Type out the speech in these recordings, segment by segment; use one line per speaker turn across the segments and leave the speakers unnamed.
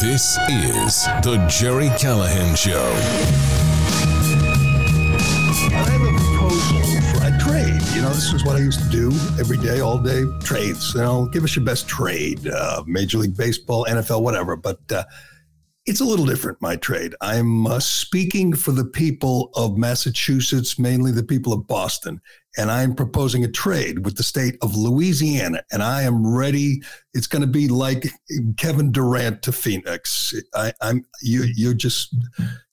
This is The Gerry Callahan Show.
I have a proposal for a trade. You know, this is what I used to do every day, all day trades. You know, give us your best trade, uh, Major League Baseball, NFL, whatever. But uh, it's a little different, my trade. I'm uh, speaking for the people of Massachusetts, mainly the people of Boston, and I'm proposing a trade with the state of Louisiana. And I am ready. It's going to be like Kevin Durant to Phoenix. I, am you. You're just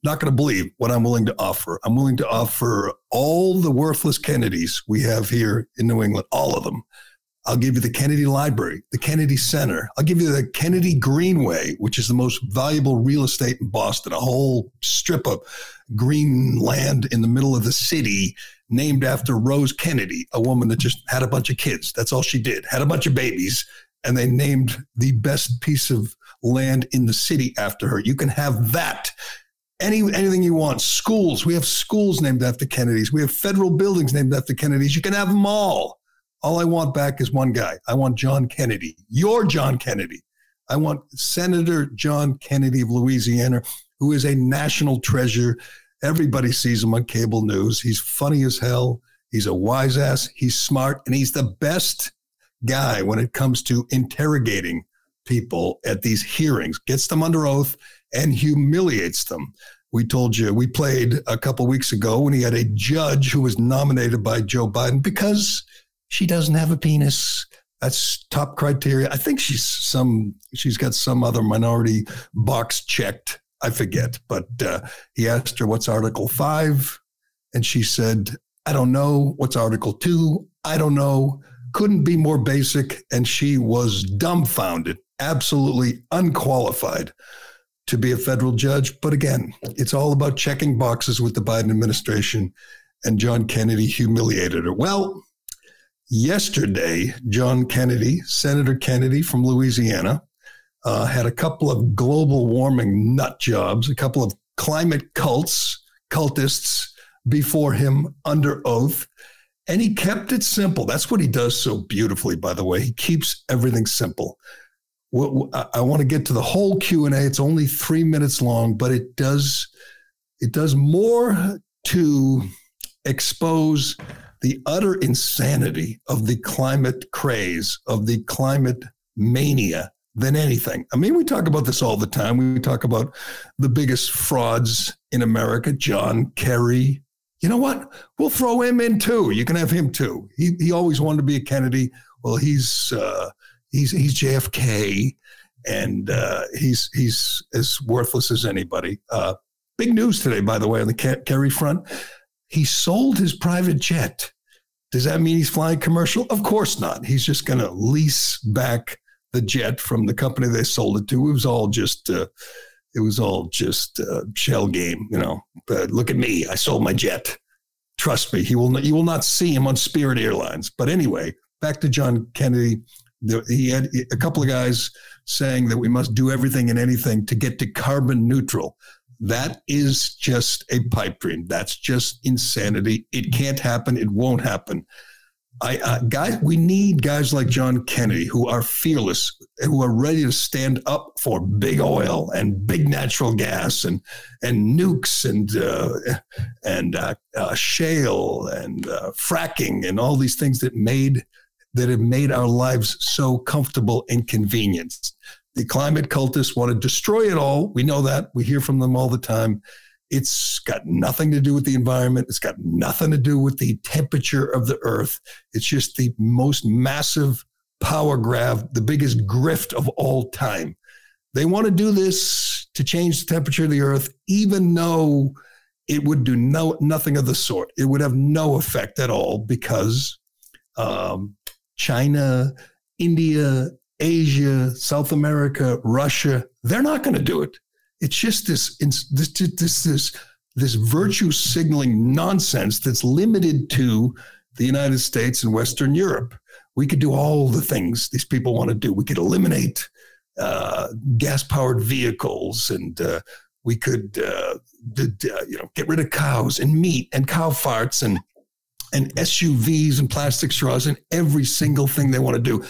not going to believe what I'm willing to offer. I'm willing to offer all the worthless Kennedys we have here in New England, all of them. I'll give you the Kennedy Library, the Kennedy Center. I'll give you the Kennedy Greenway, which is the most valuable real estate in Boston, a whole strip of green land in the middle of the city named after Rose Kennedy, a woman that just had a bunch of kids. That's all she did, had a bunch of babies. And they named the best piece of land in the city after her. You can have that. Any anything you want. Schools. We have schools named after Kennedys. We have federal buildings named after Kennedys. You can have them all. All I want back is one guy. I want John Kennedy, your John Kennedy. I want Senator John Kennedy of Louisiana, who is a national treasure. Everybody sees him on cable news. He's funny as hell. He's a wise ass. He's smart, and he's the best guy when it comes to interrogating people at these hearings, gets them under oath and humiliates them. We told you we played a couple weeks ago when he had a judge who was nominated by Joe Biden because she doesn't have a penis. That's top criteria. I think she's some. She's got some other minority box checked. I forget, but uh, he asked her what's Article Five, and she said, "I don't know. What's Article Two? I don't know." Couldn't be more basic, and she was dumbfounded, absolutely unqualified to be a federal judge. But again, it's all about checking boxes with the Biden administration, and John Kennedy humiliated her. Well, Yesterday, John Kennedy, Senator Kennedy from Louisiana, uh, had a couple of global warming nut jobs, a couple of climate cults, cultists before him under oath. And he kept it simple. That's what he does so beautifully, by the way. He keeps everything simple. I want to get to the whole Q and A. It's only three minutes long, but it does it does more to expose the utter insanity of the climate craze, of the climate mania than anything. I mean, we talk about this all the time. We talk about the biggest frauds in America, John Kerry. You know what? We'll throw him in too. You can have him too. He, he always wanted to be a Kennedy. Well, he's uh, he's he's JFK, and uh, he's he's as worthless as anybody. Uh, big news today, by the way, on the Kerry front. He sold his private jet. Does that mean he's flying commercial? Of course not. He's just going to lease back the jet from the company they sold it to. It was all just, uh, it was all just uh, shell game, you know. But look at me, I sold my jet. Trust me, he will. Not, you will not see him on Spirit Airlines. But anyway, back to John Kennedy. he had a couple of guys saying that we must do everything and anything to get to carbon neutral. That is just a pipe dream. That's just insanity. It can't happen. It won't happen. I, uh, guys, we need guys like John Kennedy who are fearless, who are ready to stand up for big oil and big natural gas and and nukes and uh, and uh, uh shale and uh, fracking and all these things that made that have made our lives so comfortable and convenient. The climate cultists want to destroy it all. We know that. We hear from them all the time. It's got nothing to do with the environment. It's got nothing to do with the temperature of the earth. It's just the most massive power grab, the biggest grift of all time. They want to do this to change the temperature of the earth, even though it would do no nothing of the sort. It would have no effect at all because um, China, India, Asia, South America, Russia, they're not going to do it. It's just this, this, this, this, this virtue signaling nonsense that's limited to the United States and Western Europe. We could do all the things these people want to do. We could eliminate uh, gas-powered vehicles, and uh, we could, uh, you know, get rid of cows and meat and cow farts and and SUVs and plastic straws and every single thing they want to do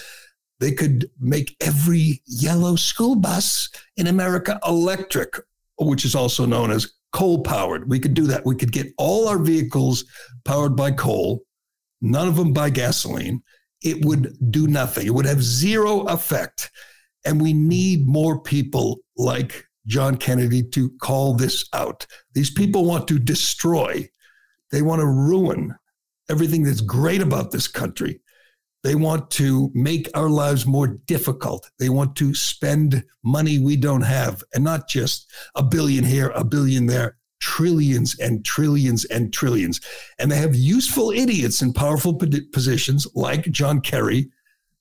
They could make every yellow school bus in America electric, which is also known as coal powered. We could do that. We could get all our vehicles powered by coal, none of them by gasoline. It would do nothing, it would have zero effect. And we need more people like John Kennedy to call this out. These people want to destroy, they want to ruin everything that's great about this country. They want to make our lives more difficult. They want to spend money we don't have, and not just a billion here, a billion there, trillions and trillions and trillions. And they have useful idiots in powerful positions like John Kerry,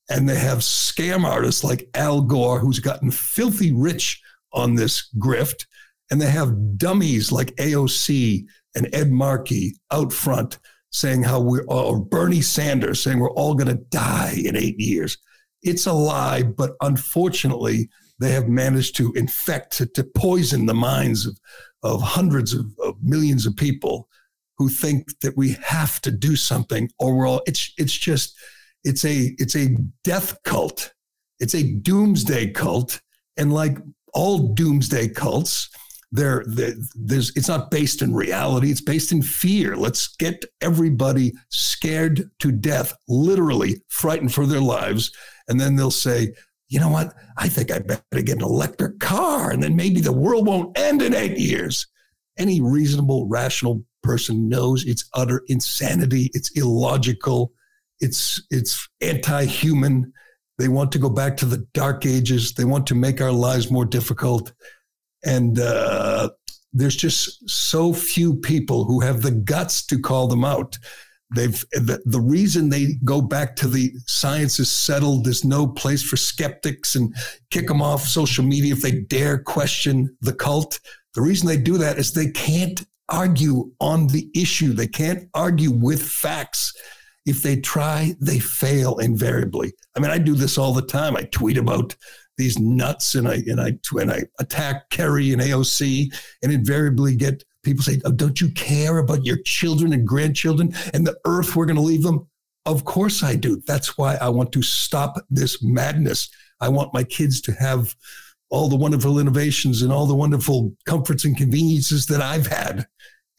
and they have scam artists like Al Gore, who's gotten filthy rich on this grift. And they have dummies like AOC and Ed Markey out front saying how we're, uh, or Bernie Sanders saying we're all going to die in eight years. It's a lie, but unfortunately, they have managed to infect, to, to poison the minds of, of hundreds of, of, millions of people who think that we have to do something or we're all, it's, it's just, it's a, it's a death cult. It's a doomsday cult. And like all doomsday cults, there there's it's not based in reality it's based in fear. Let's get everybody scared to death literally frightened for their lives. And then they'll say you know what? I think i better get an electric car and then maybe the world won't end in 8 years. Any reasonable rational person knows it's utter insanity it's illogical it's it's anti-human. They want to go back to the dark ages. They want to make our lives more difficult and uh, there's just so few people who have the guts to call them out. They've the, the reason they go back to the science is settled. There's no place for skeptics and kick them off social media if they dare question the cult. The reason they do that is they can't argue on the issue. They can't argue with facts. If they try, they fail invariably. I mean, I do this all the time. I tweet about these nuts and I and I and I attack Kerry and AOC and invariably get people say, oh, "Don't you care about your children and grandchildren and the earth we're going to leave them?" Of course I do. That's why I want to stop this madness. I want my kids to have all the wonderful innovations and all the wonderful comforts and conveniences that I've had,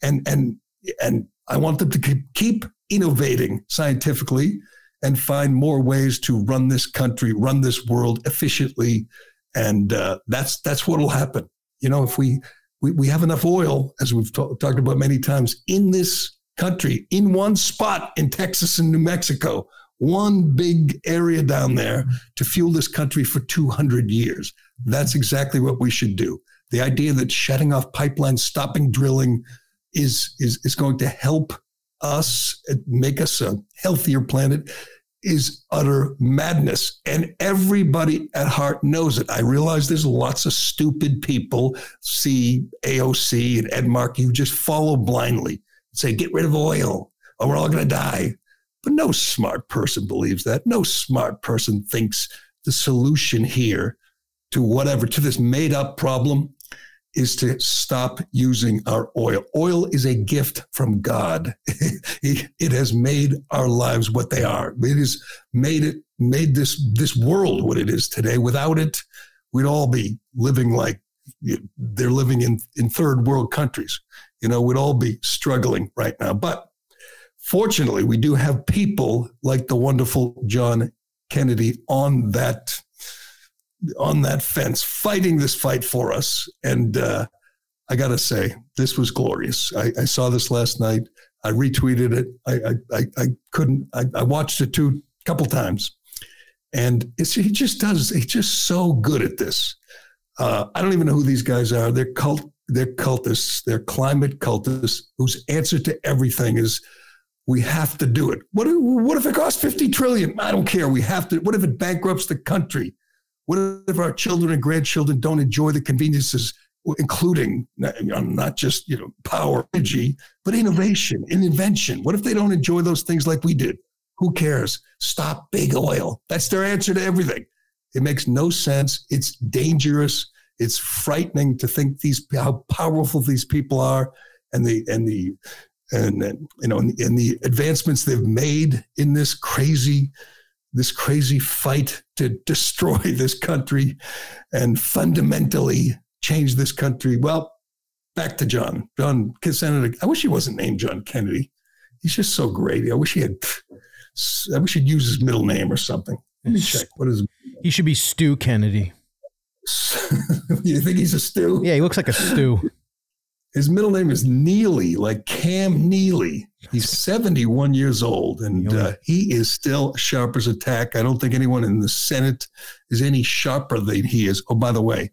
and and and I want them to keep innovating scientifically and find more ways to run this country, run this world efficiently. And uh, that's that's what will happen. You know, if we, we, we have enough oil, as we've t- talked about many times, in this country, in one spot in Texas and New Mexico, one big area down there to fuel this country for 200 years. That's exactly what we should do. The idea that shutting off pipelines, stopping drilling is, is, is going to help us, make us a healthier planet is utter madness. And everybody at heart knows it. I realize there's lots of stupid people, see AOC and Ed Markey, who just follow blindly, and say, get rid of oil or we're all going to die. But no smart person believes that. No smart person thinks the solution here to whatever, to this made up problem is to stop using our oil. Oil is a gift from God. it has made our lives what they are. It has made it made this this world what it is today. Without it, we'd all be living like they're living in in third world countries. You know, we'd all be struggling right now. But fortunately, we do have people like the wonderful John Kennedy on that on that fence fighting this fight for us. And uh, I got to say, this was glorious. I, I, saw this last night. I retweeted it. I, I, I couldn't, I, I watched it two couple times. And it's, he just does, he's just so good at this. Uh, I don't even know who these guys are. They're cult, they're cultists, they're climate cultists whose answer to everything is we have to do it. What, what if it costs 50 trillion? I don't care. We have to. What if it bankrupts the country? What if our children and grandchildren don't enjoy the conveniences, including not just you know power, energy, but innovation and invention? What if they don't enjoy those things like we did? Who cares? Stop big oil. That's their answer to everything. It makes no sense. It's dangerous. It's frightening to think these how powerful these people are, and the and the and, and you know and, and the advancements they've made in this crazy this crazy fight to destroy this country and fundamentally change this country. Well, back to John. John Senator. I wish he wasn't named John Kennedy. He's just so great. I wish he had. I wish he'd use his middle name or something. Let me check. What is?
He should be Stu Kennedy.
you think he's a Stu?
Yeah, he looks like a Stu.
His middle name is Neely, like Cam Neely. He's 71 years old, and uh, he is still sharp as a tack. I don't think anyone in the Senate is any sharper than he is. Oh, by the way,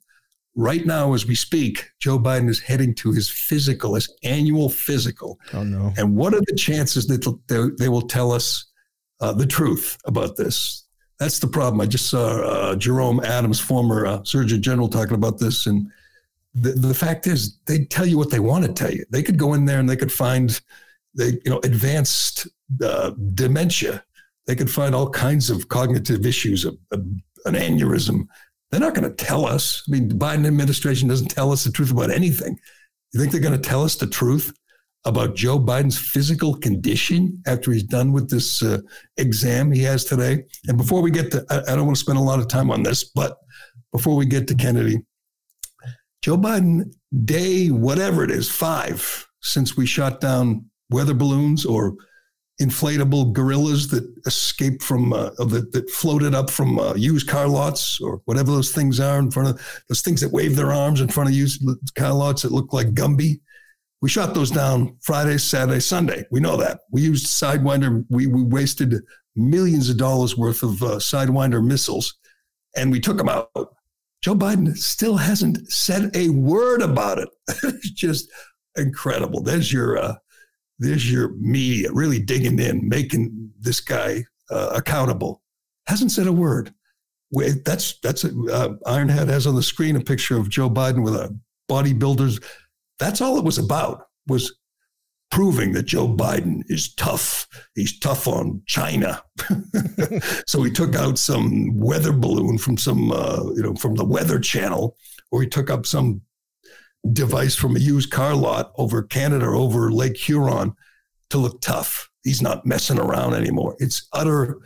right now as we speak, Joe Biden is heading to his physical, his annual physical.
Oh no!
And what are the chances that they will tell us uh, the truth about this? That's the problem. I just saw uh, Jerome Adams, former uh, Surgeon General, talking about this, and the, the fact is, they tell you what they want to tell you. They could go in there and they could find, they you know, advanced uh, dementia. They could find all kinds of cognitive issues, a, a, an aneurysm. They're not going to tell us. I mean, the Biden administration doesn't tell us the truth about anything. You think they're going to tell us the truth about Joe Biden's physical condition after he's done with this uh, exam he has today? And before we get to, I, I don't want to spend a lot of time on this, but before we get to Kennedy, Joe Biden, day whatever it is, five since we shot down weather balloons or inflatable gorillas that escaped from uh, that, that floated up from uh, used car lots or whatever those things are in front of those things that wave their arms in front of used car lots that look like Gumby. We shot those down Friday, Saturday, Sunday. We know that. We used Sidewinder. We, we wasted millions of dollars worth of uh, Sidewinder missiles and we took them out. Joe Biden still hasn't said a word about it. it's just incredible. There's your uh, there's your media really digging in, making this guy uh, accountable. Hasn't said a word. That's that's a, uh, Ironhead has on the screen a picture of Joe Biden with a bodybuilder's. That's all it was about. Was proving that Joe Biden is tough. He's tough on China. so he took out some weather balloon from some, uh, you know, from the Weather Channel, or he took up some device from a used car lot over Canada, over Lake Huron, to look tough. He's not messing around anymore. It's utter,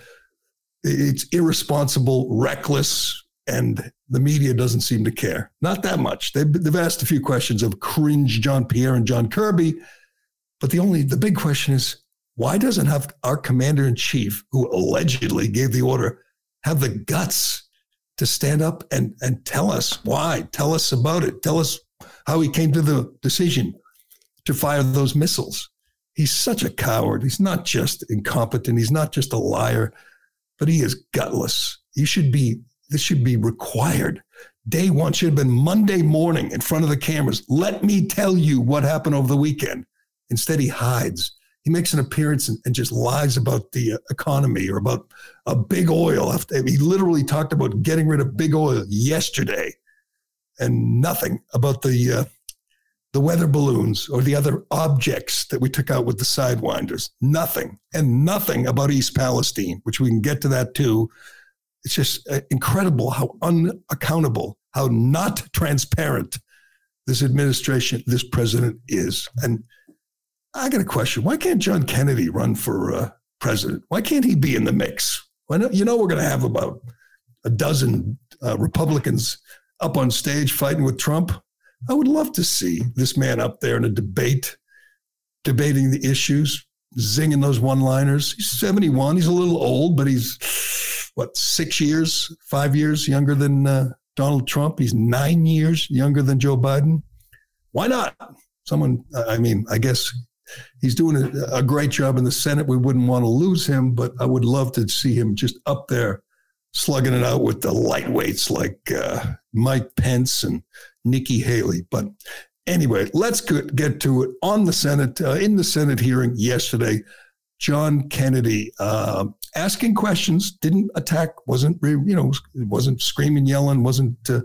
it's irresponsible, reckless, and the media doesn't seem to care. Not that much. They've, they've asked a few questions of cringe John Pierre and John Kirby but the only the big question is why doesn't have our commander in chief, who allegedly gave the order, have the guts to stand up and and tell us why? Tell us about it. Tell us how he came to the decision to fire those missiles. He's such a coward. He's not just incompetent. He's not just a liar, but he is gutless. You should be. This should be required. Day one should have been Monday morning in front of the cameras. Let me tell you what happened over the weekend. Instead, he hides. He makes an appearance and, and just lies about the uh, economy or about a big oil. He literally talked about getting rid of big oil yesterday, and nothing about the uh, the weather balloons or the other objects that we took out with the sidewinders. Nothing, and nothing about East Palestine, which we can get to that too. It's just uh, incredible how unaccountable, how not transparent this administration, this president is, and I got a question. Why can't John Kennedy run for uh, president? Why can't he be in the mix? Not, you know, we're going to have about a dozen uh, Republicans up on stage fighting with Trump. I would love to see this man up there in a debate, debating the issues, zinging those one liners. He's 71. He's a little old, but he's, what, six years, five years younger than uh, Donald Trump? He's nine years younger than Joe Biden. Why not? Someone, I mean, I guess he's doing a, a, great job in the Senate. We wouldn't want to lose him, but I would love to see him just up there slugging it out with the lightweights like uh, Mike Pence and Nikki Haley. But anyway, let's get to it on the Senate, uh, in the Senate hearing yesterday. John Kennedy uh, asking questions, didn't attack, wasn't you know, wasn't screaming, yelling, wasn't uh,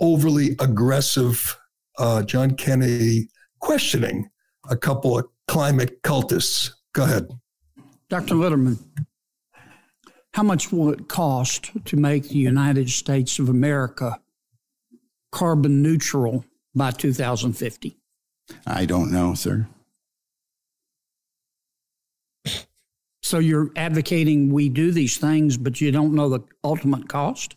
overly aggressive. Uh, John Kennedy questioning a couple of climate cultists. Go ahead.
Dr. Litterman, how much will it cost to make the United States of America carbon neutral by 2050?
I don't know, sir.
So you're advocating we do these things, but you don't know the ultimate cost?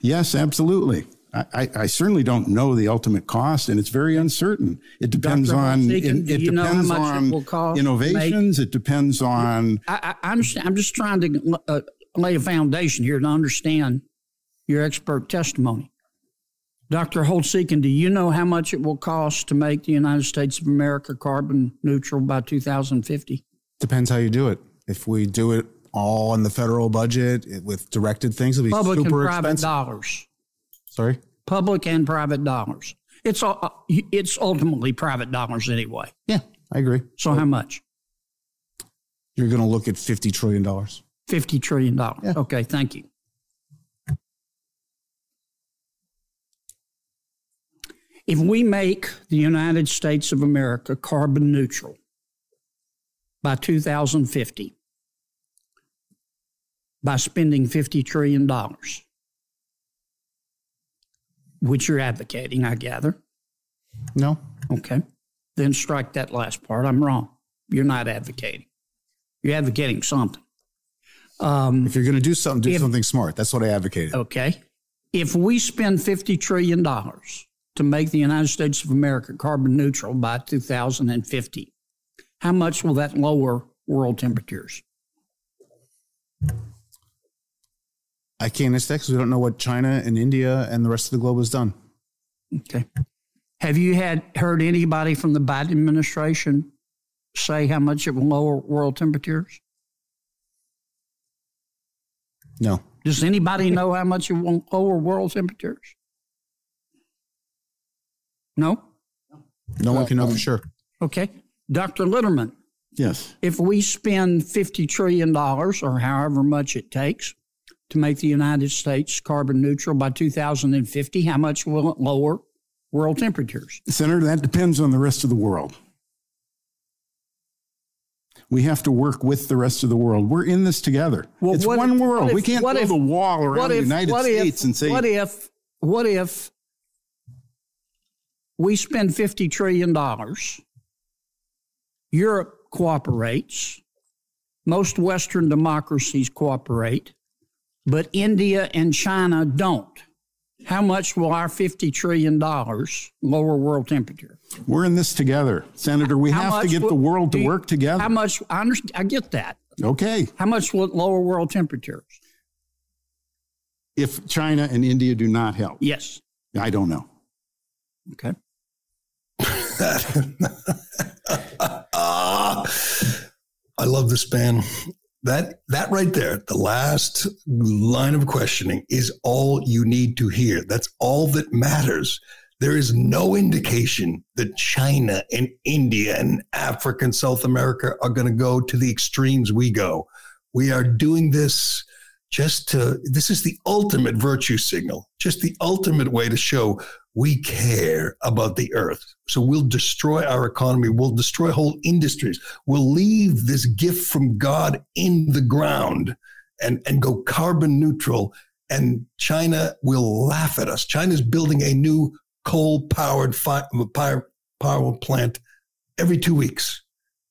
Yes, absolutely. I, I, I certainly don't know the ultimate cost, and it's very uncertain. It depends
Dr.
on it, it
you know how
depends
it
on innovations. It depends on
I, I understand. I'm just trying to uh, lay a foundation here to understand your expert testimony. Dr. Holtz-Eakin, do you know how much it will cost to make the United States of America carbon neutral by 2050?
Depends how you do it. If we do it all in the federal budget with directed things, it'll be
Public and private
expensive.
dollars.
Sorry.
Public and private dollars. It's all, it's ultimately private dollars anyway.
Yeah, I agree.
So how much?
You're going to look at fifty trillion dollars.
$50 trillion. Okay, thank you. If we make the United States of America carbon neutral by 2050 by spending $50 trillion, which you're advocating, I gather.
No,
Okay. Then strike that last part. I'm wrong. You're not advocating. You're advocating something. Um,
if you're going to do something, do
If-
something smart. That's what I advocated.
Okay. If we spend $50 trillion to make the United States of America carbon neutral by 2050, how much will that lower world temperatures?
I can't answer because we don't know what China and India and the rest of the globe has done.
Okay. Have you had heard anybody from the Biden administration say how much it will lower world temperatures?
No,
Does anybody know how much it will lower world temperatures? No?
no one uh, can know for sure.
Okay. Dr. Litterman,
yes.
if we spend $50 trillion or however much it takes to make the United States carbon neutral by 2050, how much will it lower world temperatures?
Senator, that depends on the rest of the world. We have to work with the rest of the world. We're in this together.
Well,
it's
what
one
if-
world.
what
we can't
what
build
if-
a wall around the United States
if,
and say,
what if, what if we spend $50 trillion, Europe cooperates, most Western democracies cooperate, but India and China don't? How much will our $50 trillion lower world temperature?
we're in this together. Senator, we
How
have to get
will-
the world to
you-
work together.
How much? I, understand, I get that.
okay.
How much will it lower world temperatures?
If China and India do not help,
Yes.
I don't know.
Okay.
Ah, I love this man. That that right there, the last line of questioning is all you need to hear. That's all that matters. There is no indication that China and India and Africa and South America are going to go to the extremes we go. We are doing this just to, this is the ultimate virtue signal, just the ultimate way to show we care about the earth. So we'll destroy our economy, we'll destroy whole industries, we'll leave this gift from God in the ground and, and go carbon neutral. And China will laugh at us. China's building a new coal powered power, power plant every two weeks.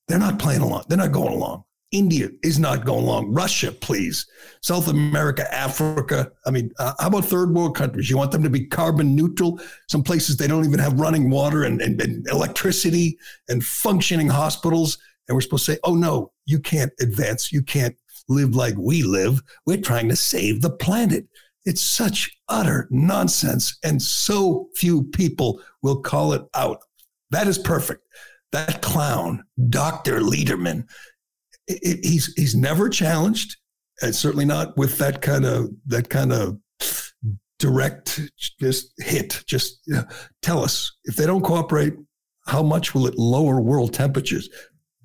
They're not playing along, they're not going along. India is not going along. Russia, please. South America, Africa. I mean, uh, how about third world countries? You want them to be carbon neutral? Some places they don't even have running water and, and, and electricity and functioning hospitals. And we're supposed to say, oh, no, you can't advance. You can't live like we live. We're trying to save the planet. It's such utter nonsense. And so few people will call it out. That is perfect. That clown, Dr. Liederman, it- he's he's never challenged, and certainly not with that kind of that kind of direct just hit. Just you know, tell us if they don't cooperate, how much will it lower world temperatures?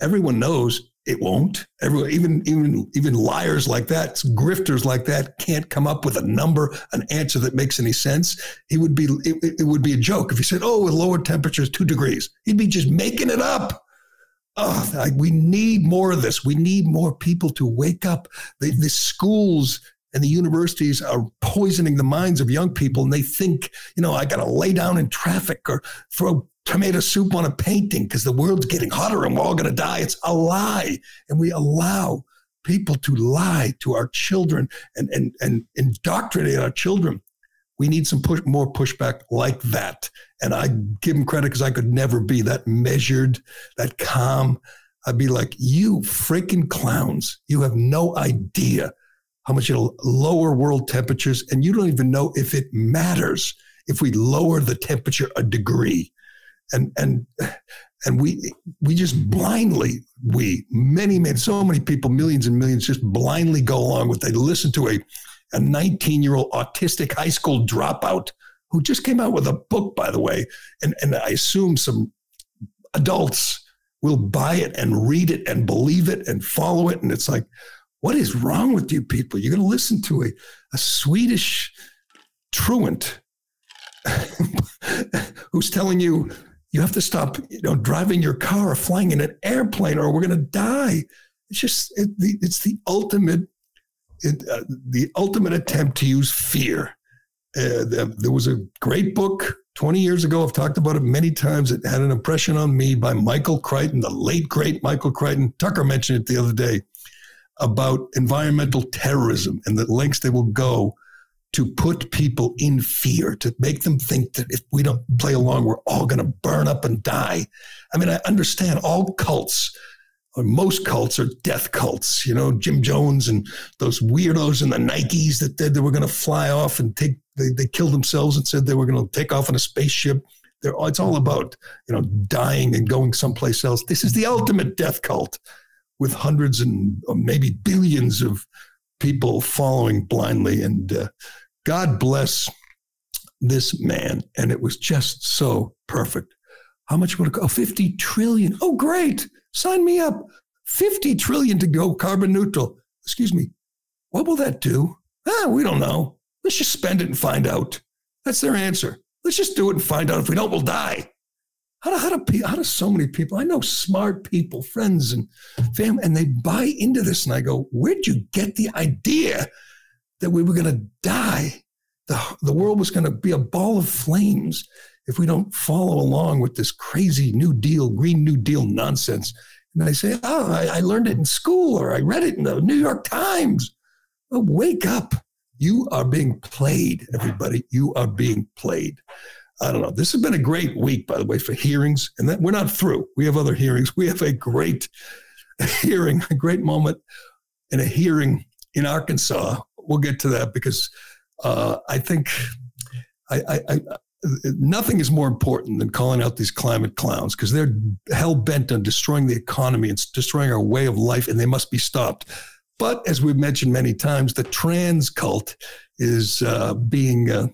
Everyone knows it won't. Everyone, even even even liars like that, grifters like that, can't come up with a number, an answer that makes any sense. He would be it, it would be a joke if he said, "Oh, with lower temperatures, two degrees." He'd be just making it up. Oh, we need more of this. We need more people to wake up. The, the schools and the universities are poisoning the minds of young people, and they think, you know, I got to lay down in traffic or throw tomato soup on a painting because the world's getting hotter and we're all going to die. It's a lie, and we allow people to lie to our children and, and, and indoctrinate our children. We need some push, more pushback like that. And I give him credit because I could never be that measured, that calm. I'd be like, you freaking clowns. You have no idea how much it'll lower world temperatures. And you don't even know if it matters if we lower the temperature a degree. And, and, and we, we just blindly, we, many, many, so many people, millions and millions just blindly go along with, they listen to a, a 19 year old autistic high school dropout who just came out with a book, by the way. And, and I assume some adults will buy it and read it and believe it and follow it. And it's like, what is wrong with you people? You're going to listen to a, a Swedish truant who's telling you you have to stop, you know, driving your car or flying in an airplane or we're going to die. It's just it, it's the ultimate it, uh, the ultimate attempt to use fear. Uh, there was a great book 20 years ago. I've talked about it many times. It had an impression on me by Michael Crichton, the late great Michael Crichton. Tucker mentioned it the other day about environmental terrorism and the lengths they will go to put people in fear, to make them think that if we don't play along, we're all going to burn up and die. I mean, I understand all cults, most cults are death cults. You know, Jim Jones and those weirdos in the Nikes that they, they were going to fly off and take, they, they killed themselves and said they were going to take off in a spaceship. They're, it's all about, you know, dying and going someplace else. This is the ultimate death cult with hundreds and maybe billions of people following blindly. And uh, God bless this man. And it was just so perfect. How much would it go? 50 trillion. Oh, great. Sign me up. 50 trillion to go carbon neutral. Excuse me. What will that do? Ah, we don't know. Let's just spend it and find out. That's their answer. Let's just do it and find out. If we don't, we'll die. How do, how do, how do so many people, I know smart people, friends and family, and they buy into this. And I go, where'd you get the idea that we were going to die? The, the world was going to be a ball of flames if we don't follow along with this crazy New Deal, Green New Deal nonsense. And I say, oh, I, I learned it in school or I read it in the New York Times. Oh, wake up. You are being played, everybody. You are being played. I don't know. This has been a great week, by the way, for hearings. And that we're not through. We have other hearings. We have a great hearing, a great moment in a hearing in Arkansas. We'll get to that because uh, I think I, I, nothing is more important than calling out these climate clowns because they're hell bent on destroying the economy and destroying our way of life, and they must be stopped. But as we've mentioned many times, the trans cult is uh, being uh,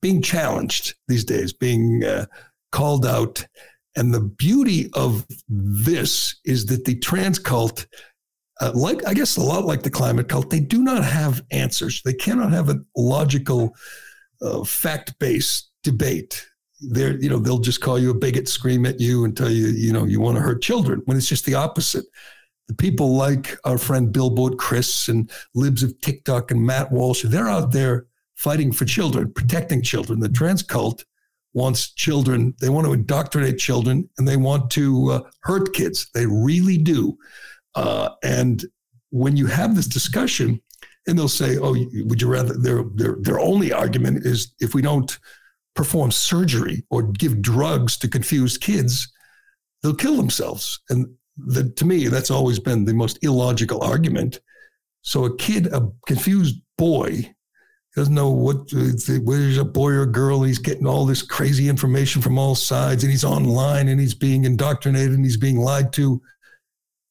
being challenged these days, being uh, called out. And the beauty of this is that the trans cult, uh, like I guess a lot like the climate cult, they do not have answers. They cannot have a logical, uh, fact-based debate. They're, you know, they'll just call you a bigot, scream at you, and tell you, you know, you want to hurt children. When it's just the opposite. The people like our friend Billboard Chris and libs of TikTok and Matt Walsh, they're out there fighting for children, protecting children. The trans cult wants children, they want to indoctrinate children and they want to uh, hurt kids. They really do. Uh, and when you have this discussion, and they'll say, "Oh, would you rather?" Their their their only argument is if we don't perform surgery or give drugs to confuse kids, they'll kill themselves. And the, to me, that's always been the most illogical argument. So a kid, a confused boy, doesn't know what where's a boy or a girl. He's getting all this crazy information from all sides, and he's online and he's being indoctrinated and he's being lied to.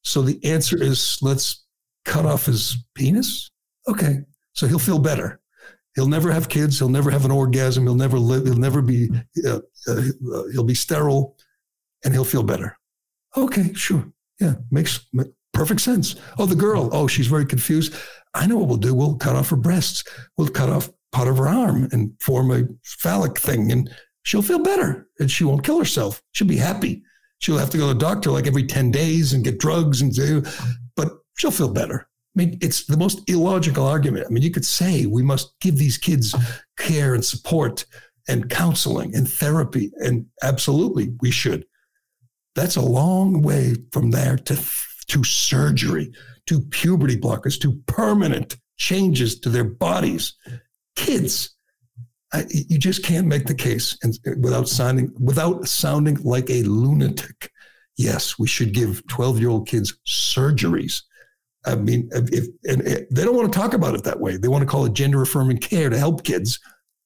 So the answer is let's cut off his penis. Okay, so he'll feel better. He'll never have kids. He'll never have an orgasm. He'll never live. He'll never be. Uh, uh, he'll be sterile, and he'll feel better. Okay, sure. Yeah, makes perfect sense. Oh, the girl. Oh, she's very confused. I know what we'll do. We'll cut off her breasts. We'll cut off part of her arm and form a phallic thing, and she'll feel better and she won't kill herself. She'll be happy. She'll have to go to the doctor like every 10 days and get drugs and do, but she'll feel better. I mean, it's the most illogical argument. I mean, you could say we must give these kids care and support and counseling and therapy, and absolutely we should. That's a long way from there to to surgery, to puberty blockers to permanent changes to their bodies. Kids, I, you just can't make the case and, without sounding without sounding like a lunatic. Yes, we should give 12 year old kids surgeries. I mean, if, and eh, they don't want to talk about it that way. They want to call it gender affirming care to help kids,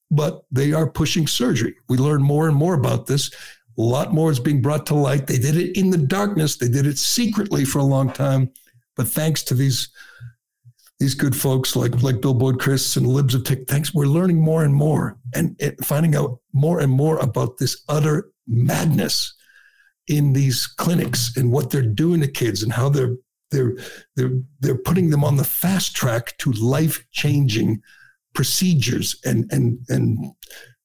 but they are pushing surgery. We learn more and more about this. A lot more is being brought to light. They did it in the darkness. They did it secretly for a long time, but thanks to these these good folks like like Billboard Chris and Libs of Tick, thanks. We're learning more and more and finding out more and more about this utter madness in these clinics and what they're doing to kids and how they're they're they're they're putting them on the fast track to life changing procedures and and and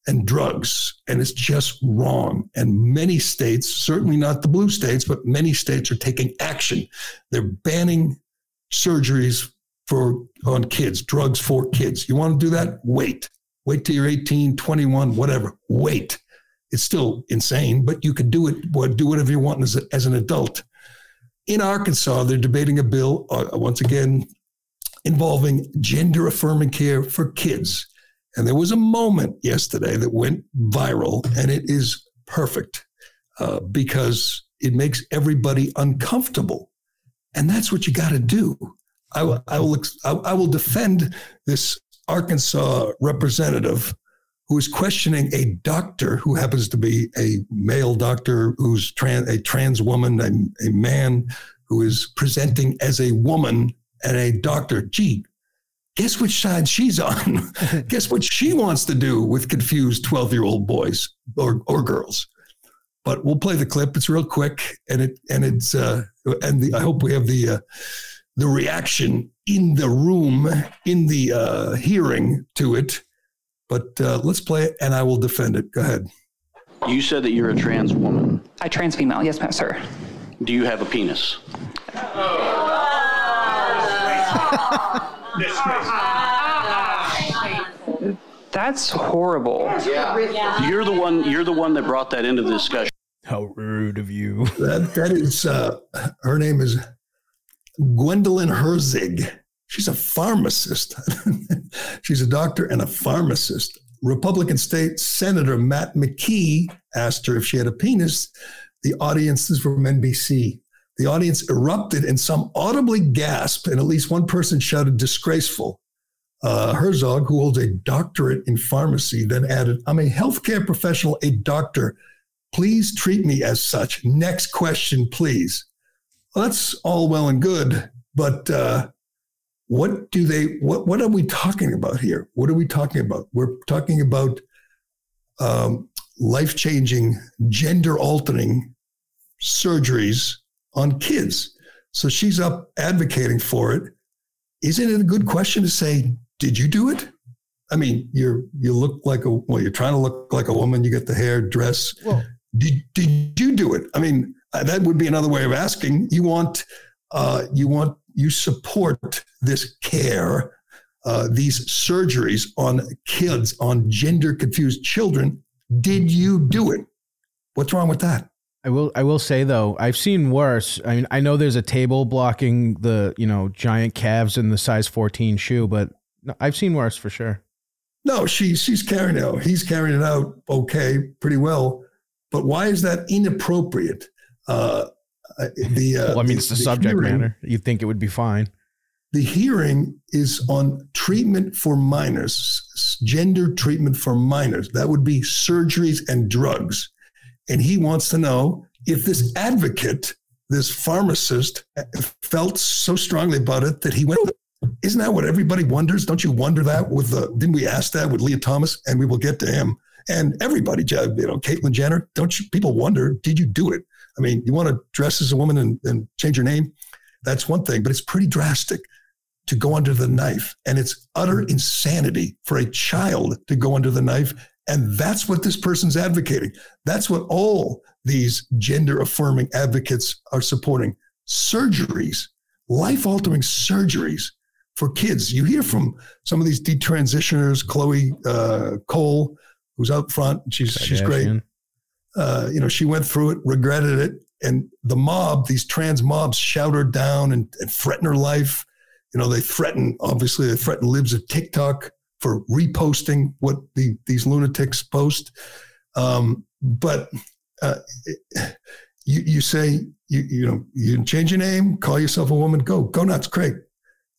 and drugs and it's just wrong and many states certainly not the blue states but many states are taking action they're banning surgeries for on kids, drugs for kids. You want to do that? Wait. Wait till you're 18, 21, whatever. Wait. It's still insane, but you can do it, do whatever you want as, a, as an adult. In Arkansas, they're debating a bill, uh, once again, involving gender affirming care for kids. And there was a moment yesterday that went viral, and it is perfect uh, because it makes everybody uncomfortable. And that's what you got to do. I, I will, I will defend this Arkansas representative who is questioning a doctor who happens to be a male doctor who's trans, a trans woman, a, a man who is presenting as a woman and a doctor. Gee, guess which side she's on? guess what she wants to do with confused 12 year old boys or, or girls? But we'll play the clip. It's real quick, and it and it's uh, and the, I hope we have the uh, the reaction in the room, in the uh, hearing to it. But uh, let's play it and I will defend it. Go ahead.
You said that you're a trans woman.
I trans female, yes, ma'am, sir.
Do you have a penis?
That's horrible.
Yeah. You're the one. You're the one that brought that into the discussion.
How rude of you.
That that is. Uh, her name is Gwendolyn Herzig. She's a pharmacist. She's a doctor and a pharmacist. Republican State Senator Matt McKee asked her if she had a penis. The audience, is from NBC. The audience erupted and some audibly gasped, and at least one person shouted, disgraceful. Uh, Herzig, who holds a doctorate in pharmacy, then added, I'm a healthcare professional, a doctor. Please treat me as such. Next question, please. Well, that's all well and good, but uh, what do they? What what are we talking about here? What are we talking about? We're talking about um, life changing, gender altering surgeries on kids. So she's up advocating for it. Isn't it a good question to say, did you do it? I mean, you're you look like a well, you're trying to look like a woman. You get the hair, dress. Well, did did you do it? I mean, that would be another way of asking. You want, uh, you want, you support this care, uh, these surgeries on kids, on gender confused children. Did you do it? What's wrong with that?
I will. I will say though, I've seen worse. I mean, I know there's a table blocking the you know giant calves in the size 14 shoe, but I've seen worse for sure.
No, she she's carrying it out. He's carrying it out okay, pretty well. But why is that inappropriate? Uh, the uh,
well, I mean, it's the, the subject hearing, matter. You'd think it would be fine.
The hearing is on treatment for minors, gender treatment for minors. That would be surgeries and drugs. And he wants to know if this advocate, this pharmacist, uh, felt so strongly about it that he went. Isn't that what everybody wonders? Don't you wonder that? With the didn't we ask that with Lia Thomas? And we will get to him and everybody. You know, Caitlyn Jenner. Don't you? People wonder, did you do it? I mean, you want to dress as a woman and, and change your name? That's one thing, but it's pretty drastic to go under the knife. And it's utter insanity for a child to go under the knife. And that's what this person's advocating. That's what all these gender affirming advocates are supporting surgeries, life altering surgeries for kids. You hear from some of these detransitioners, Chloe uh, Cole, who's out front. She's, she's great uh, you know, she went through it, regretted it, and the mob, these trans mobs, shout her down and, and threaten her life. You know, they threaten, obviously, they threaten libs of TikTok for reposting what the, these lunatics post. Um, but uh, you, you say, you, you know, you change your name, call yourself a woman, go, go nuts, Craig.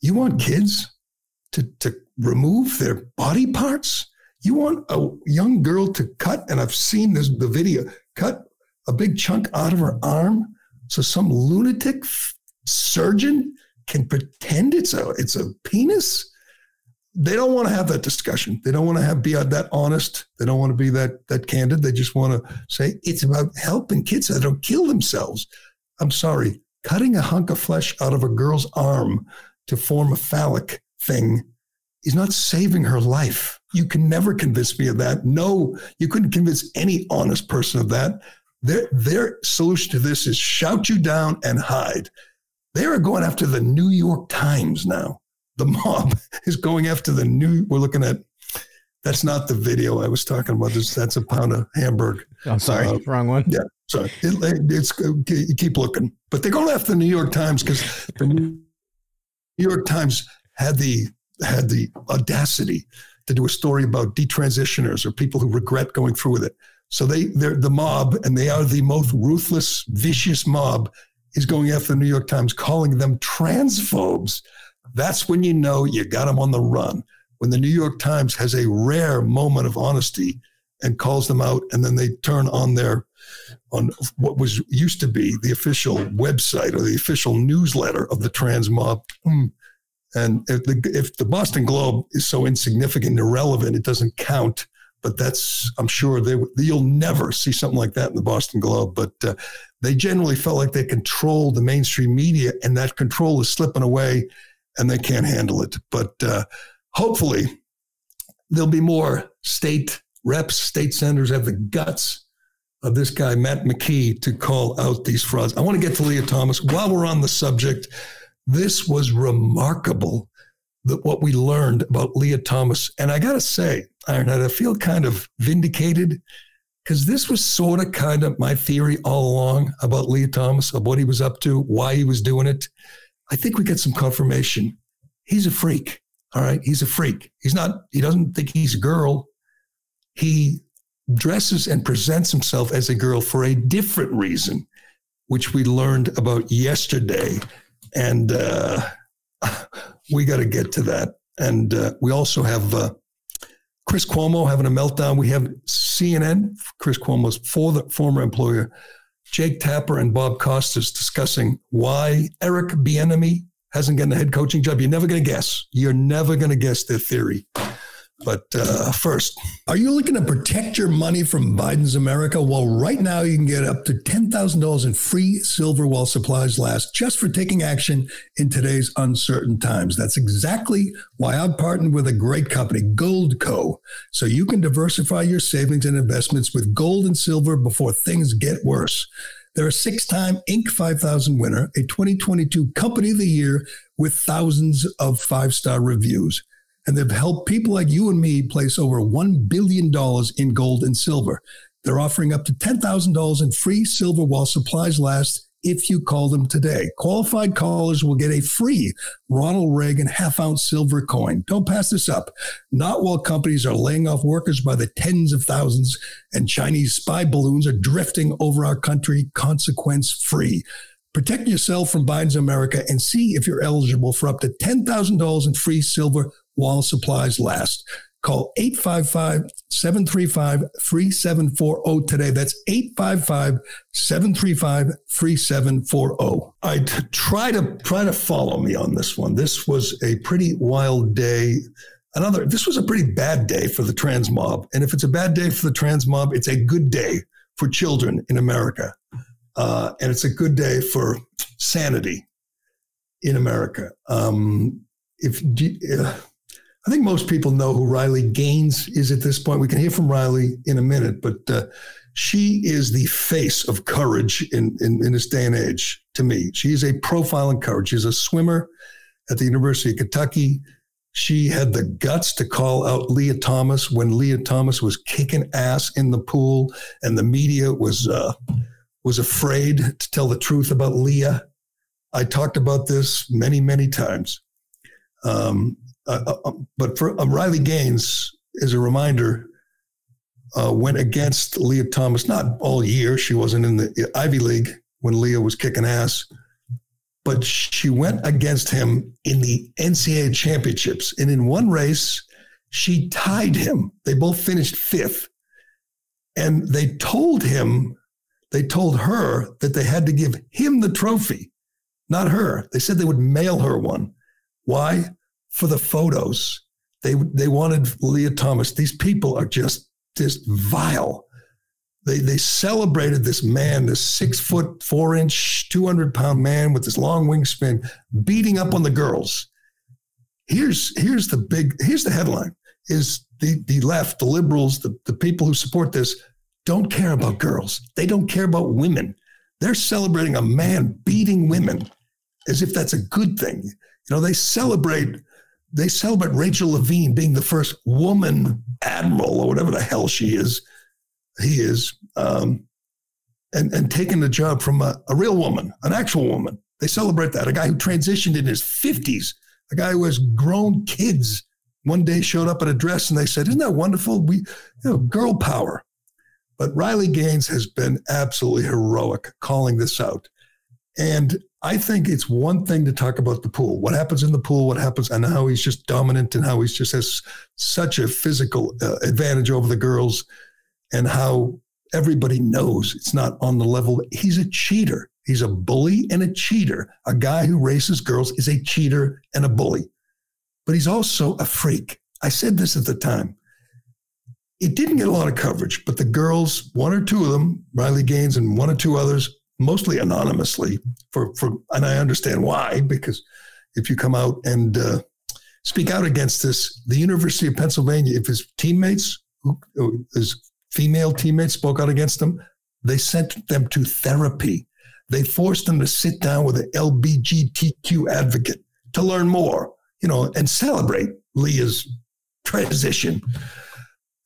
You want kids to, to remove their body parts? You want a young girl to cut, and I've seen this the video, cut a big chunk out of her arm so some lunatic surgeon can pretend it's a it's a penis they don't want to have that discussion. They don't want to have be uh, that honest. They don't want to be that that candid. They just want to say it's about helping kids that don't kill themselves. I'm sorry cutting a hunk of flesh out of a girl's arm to form a phallic thing is not saving her life. You can never convince me of that. No you couldn't convince any honest person of that. Their, their solution to this is shout you down and hide. They are going after the New York Times now. The mob is going after the new. We're looking at. That's not the video I was talking about. This, that's a pound of Hamburg.
I'm sorry, uh, wrong one.
Yeah, sorry. It, it's you keep looking, but they're going after the New York Times because the New York Times had the had the audacity to do a story about detransitioners or people who regret going through with it. So they they're the mob, and they are the most ruthless, vicious mob, is going after the New York Times, calling them transphobes. That's when you know you got them on the run. When the New York Times has a rare moment of honesty and calls them out, and then they turn on their on what was used to be the official website or the official newsletter of the trans mob. Hmm. And if the, if the Boston Globe is so insignificant, irrelevant, it doesn't count but that's I'm sure they you'll never see something like that in the Boston Globe. But uh, they generally felt like they controlled the mainstream media, and that control is slipping away, and they can't handle it. But uh, hopefully, there'll be more state reps, state senators have the guts of this guy Matt McKee to call out these frauds. I want to get to Lia Thomas while we're on the subject. This was remarkable what we learned about Lia Thomas. And I got to say, Ironhead, I feel kind of vindicated because this was sort of kind of my theory all along about Lia Thomas, of what he was up to, why he was doing it. I think we get some confirmation. He's a freak. All right. He's a freak. He's not, he doesn't think he's a girl. He dresses and presents himself as a girl for a different reason, which we learned about yesterday. And, uh, we got to get to that. And uh, we also have uh, Chris Cuomo having a meltdown. We have CNN, Chris Cuomo's for the former employer, Jake Tapper and Bob Costas discussing why Eric Bieniemy hasn't gotten a head coaching job. You're never going to guess. You're never going to guess their theory. But uh, first, are you looking to protect your money from Biden's America? Well, right now you can get up to $10,000 in free silver while supplies last just for taking action in today's uncertain times. That's exactly why I've partnered with a great company, Goldco, so you can diversify your savings and investments with gold and silver before things get worse. They're a six time Inc. 5000 winner, a 2022 Company of the Year with thousands of five star reviews and they've helped people like you and me place over $1 billion in gold and silver. They're offering up to $10,000 in free silver while supplies last if you call them today. Qualified callers will get a free Ronald Reagan half ounce silver coin. Don't pass this up. Not while companies are laying off workers by the tens of thousands and Chinese spy balloons are drifting over our country consequence free. Protect yourself from Biden's America and see if you're eligible for up to $10,000 in free silver while supplies last. Call 855 735 3740 today. That's 855 735 3740. I try to try to follow me on this one. This was a pretty wild day. Another, this was a pretty bad day for the trans mob. And if it's a bad day for the trans mob, it's a good day for children in America. Uh, and it's a good day for sanity in America. Um, if uh, I think most people know who Riley Gaines is at this point. We can hear from Riley in a minute, but uh, she is the face of courage in, in, in this day and age to me. She is a profile in courage. She's a swimmer at the University of Kentucky. She had the guts to call out Lia Thomas when Lia Thomas was kicking ass in the pool, and the media was uh, was afraid to tell the truth about Lia. I talked about this many, many times. Um, uh, uh, but for um, Riley Gaines, as a reminder, uh, went against Lia Thomas, not all year. She wasn't in the Ivy League when Lia was kicking ass, but she went against him in the NCAA championships. And in one race, she tied him. They both finished fifth. And they told him, they told her that they had to give him the trophy, not her. They said they would mail her one. Why? For the photos. They, they wanted Lia Thomas. These people are just, just vile. They, they celebrated this man, this six foot, four inch, 200 pound man with this long wingspan, beating up on the girls. Here's, here's the big, here's the headline is the, the left, the liberals, the, the people who support this don't care about girls. They don't care about women. They're celebrating a man beating women as if that's a good thing. You know, they celebrate they celebrate Rachel Levine being the first woman admiral or whatever the hell she is, he is, um, and and taking the job from a, a real woman, an actual woman. They celebrate that. A guy who transitioned in his fifties, a guy who has grown kids one day showed up at a dress and they said, Isn't that wonderful? We, you know, girl power. But Riley Gaines has been absolutely heroic calling this out. And I think it's one thing to talk about the pool, what happens in the pool, what happens, and how he's just dominant and how he's just has such a physical uh, advantage over the girls, and how everybody knows it's not on the level. He's a cheater. He's a bully and a cheater. A guy who races girls is a cheater and a bully but he's also a freak. I said this at the time. It didn't get a lot of coverage, but the girls, one or two of them, Riley Gaines and one or two others, mostly anonymously, for, for and I understand why, because if you come out and uh, speak out against this, the University of Pennsylvania, if his teammates, who, his female teammates spoke out against him, they sent them to therapy. They forced them to sit down with an LBGTQ advocate to learn more you know, and celebrate Lia's transition.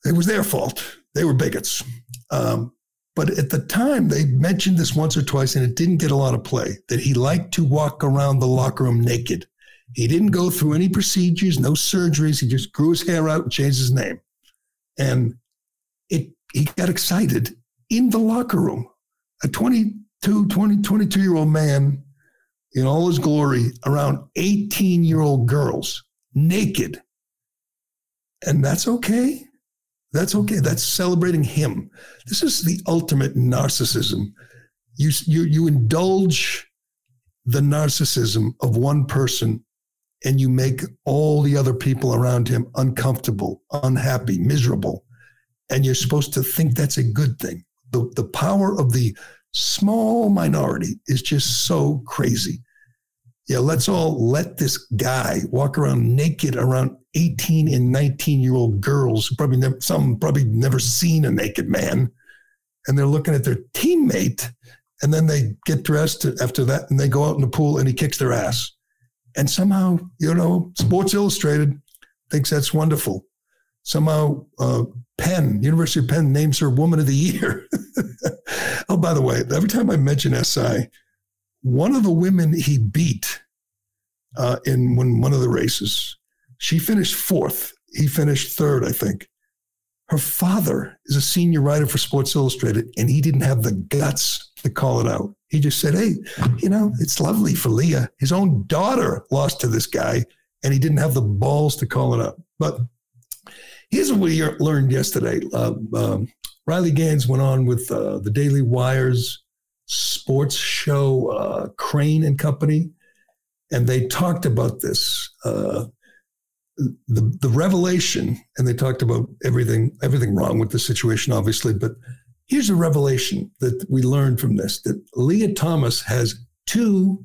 It was their fault. They were bigots. Um, but at the time, they mentioned this once or twice, and it didn't get a lot of play that he liked to walk around the locker room naked. He didn't go through any procedures, no surgeries. He just grew his hair out and changed his name. And it he got excited in the locker room. A 22, 20, 22 year old man in all his glory around 18 year old girls naked. And that's okay. That's okay. That's celebrating him. This is the ultimate narcissism. You, you, you indulge the narcissism of one person and you make all the other people around him uncomfortable, unhappy, miserable. And you're supposed to think that's a good thing. The, the power of the small minority is just so crazy. Yeah, let's all let this guy walk around naked around 18 and 19 year old girls, who probably never, some probably never seen a naked man. And they're looking at their teammate. And then they get dressed after that and they go out in the pool and he kicks their ass. And somehow, you know, Sports Illustrated thinks that's wonderful. Somehow, uh, Penn, University of Penn names her Woman of the Year. oh, by the way, every time I mention SI, one of the women he beat uh, in one, one of the races, she finished fourth. He finished third, I think. Her father is a senior writer for Sports Illustrated, and he didn't have the guts to call it out. He just said, Hey, you know, it's lovely for Lia. His own daughter lost to this guy, and he didn't have the balls to call it out. But here's what we learned yesterday. Uh, um, Riley Gaines went on with uh, the Daily Wire's sports show, uh, Crain and Company, and they talked about this. Uh, the the revelation, and they talked about everything everything wrong with the situation, obviously. But here's a revelation that we learned from this: that Lia Thomas has two,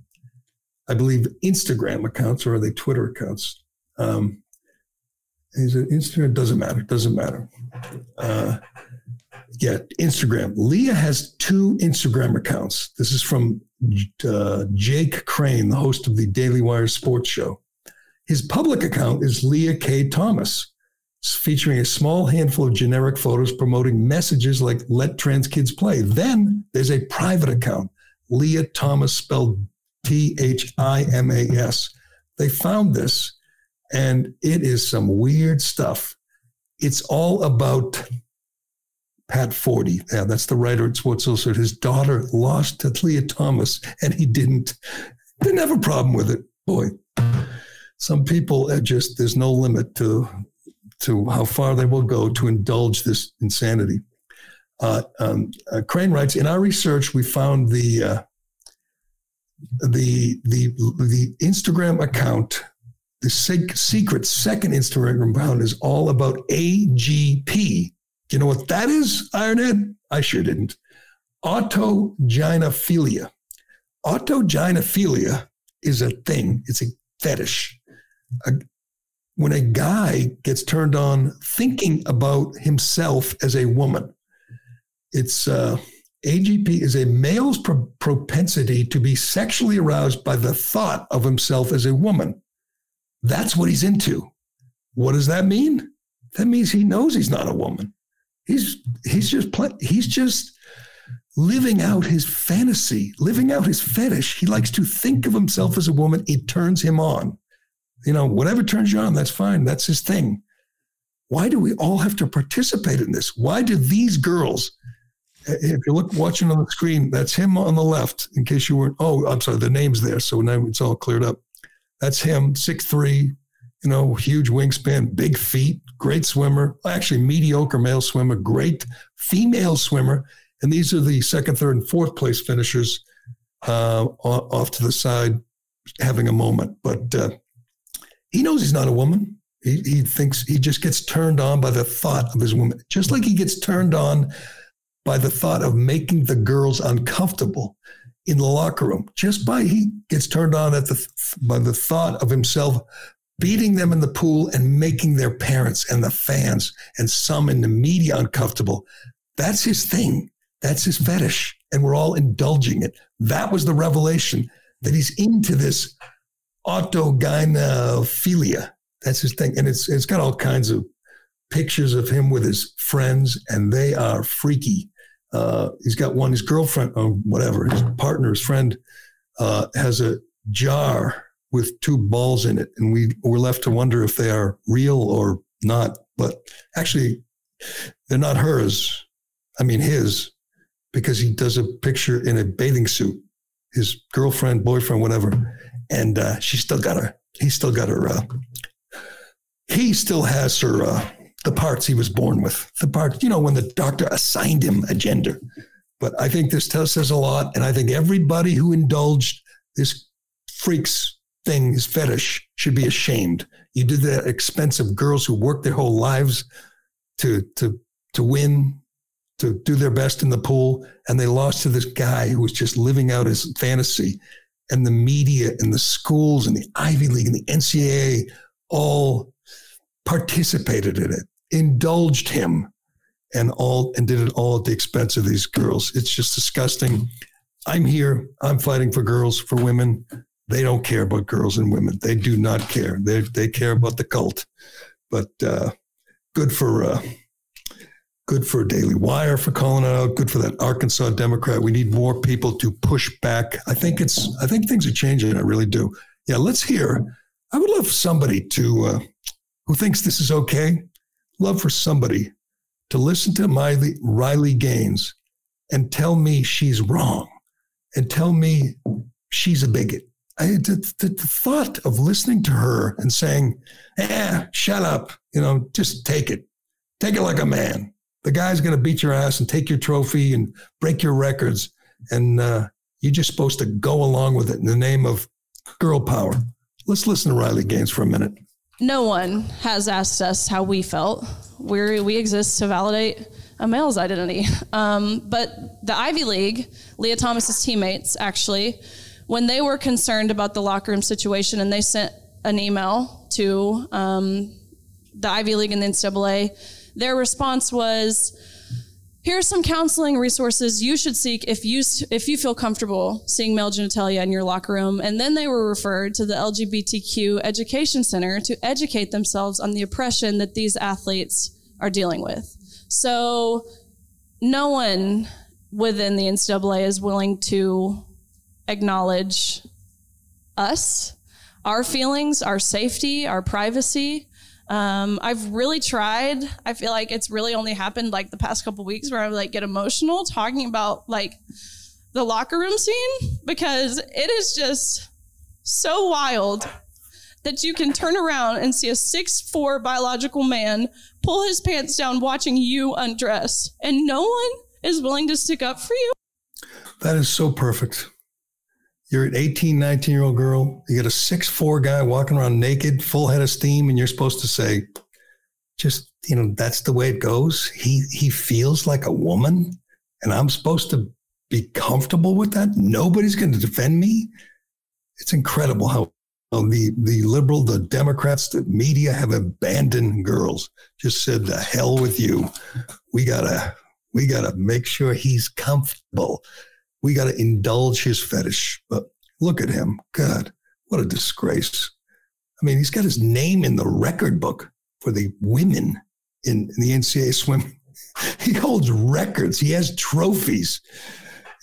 I believe, Instagram accounts, or are they Twitter accounts? Um, is it Instagram? Doesn't matter. Doesn't matter. Uh, yeah, Instagram. Lia has two Instagram accounts. This is from uh, Jake Crain, the host of the Daily Wire Sports Show. His public account is Lia K. Thomas. featuring a small handful of generic photos promoting messages like let trans kids play. Then there's a private account, Lia Thomas, spelled T H I M A S. They found this, and it is some weird stuff. It's all about Pat Forde. Yeah, that's the writer at Sports Illustrated. His daughter lost to Lia Thomas, and he didn't. Didn't have a problem with it. Boy, some people are just there's no limit to to how far they will go to indulge this insanity. Uh, um, uh, Crain writes, in our research, we found the uh, the the the Instagram account, the sec- secret second Instagram account is all about AGP. You know what that is, Ironhead? I sure didn't. Autogynephilia. Autogynephilia is a thing. It's a fetish. A, when a guy gets turned on thinking about himself as a woman. It's uh, AGP is a male's pro- propensity to be sexually aroused by the thought of himself as a woman. That's what he's into. What does that mean? That means he knows he's not a woman. He's he's just play, he's just living out his fantasy, living out his fetish. He likes to think of himself as a woman. It turns him on you know, whatever turns you on, that's fine. That's his thing. Why do we all have to participate in this? Why do these girls, eh, if you look watching on the screen, that's him on the left, in case you weren't, oh, I'm sorry, the name's there. So now it's all cleared up. That's him, six three, you know, huge wingspan, big feet, great swimmer, actually mediocre male swimmer, great female swimmer. And these are the second, third, and fourth place finishers uh, off to the side having a moment. But uh, he knows he's not a woman. He, he thinks he just gets turned on by the thought of his woman, just like he gets turned on by the thought of making the girls uncomfortable in the locker room. Just by he gets turned on at the by the thought of himself beating them in the pool and making their parents and the fans and some in the media uncomfortable. That's his thing. That's his fetish. And we're all indulging it. That was the revelation that he's into this autogynephilia. That's his thing. And it's it's got all kinds of pictures of him with his friends, and they are freaky. Uh, he's got one, his girlfriend, or whatever, his partner, his friend, uh, has a jar with two balls in it. And we, we're left to wonder if they are real or not. But actually, they're not hers. I mean, his, because he does a picture in a bathing suit, his girlfriend, boyfriend, whatever and uh, she still got her. He still got her. Uh, he still has her. Uh, the parts he was born with. The part, you know, when the doctor assigned him a gender. But I think this test says a lot, and I think everybody who indulged this freaks thing, his fetish, should be ashamed. You did that expensive girls who worked their whole lives to to to win, to do their best in the pool, and they lost to this guy who was just living out his fantasy and the media and the schools and the Ivy League and the NCAA all participated in it, indulged him, and all and did it all at the expense of these girls. It's just disgusting. I'm here. I'm fighting for girls, for women. They don't care about girls and women. They do not care. They they care about the cult. But uh, good for uh, Good for Daily Wire for calling it out. Good for that Arkansas Democrat. We need more people to push back. I think it's. I think things are changing. I really do. Yeah, let's hear. I would love somebody to uh, who thinks this is okay. Love for somebody to listen to Miley, Riley Gaines and tell me she's wrong, and tell me she's a bigot. I, the, the, the thought of listening to her and saying, "Eh, shut up," you know, just take it, take it like a man the guy's going to beat your ass and take your trophy and break your records. And uh, you're just supposed to go along with it in the name of girl power. Let's listen to Riley Gaines for a minute.
No one has asked us how we felt. we we exist to validate a male's identity. Um, but the Ivy League, Lia Thomas's teammates, actually, when they were concerned about the locker room situation and they sent an email to um, the Ivy League and the NCAA their response was, here are some counseling resources you should seek if you if you feel comfortable seeing male genitalia in your locker room. And then they were referred to the LGBTQ education center to educate themselves on the oppression that these athletes are dealing with. So no one within the NCAA is willing to acknowledge us our feelings our safety our privacy um, I've really tried. I feel like it's really only happened like the past couple weeks where I like get emotional talking about like the locker room scene because it is just so wild that you can turn around and see a six four biological man pull his pants down watching you undress and no one is willing to stick up for you.
That is so perfect. You're an 18, 19 year old girl. You got a six four guy walking around naked, full head of steam, and you're supposed to say, just, you know, that's the way it goes. He he feels like a woman, and I'm supposed to be comfortable with that. Nobody's going to defend me. It's incredible how the the liberal, the Democrats, the media have abandoned girls. Just said the hell with you. We gotta we gotta make sure he's comfortable we got to indulge his fetish. But look at him. God, what a disgrace. I mean, he's got his name in the record book for the women in, in the NCAA swim. he holds records, he has trophies,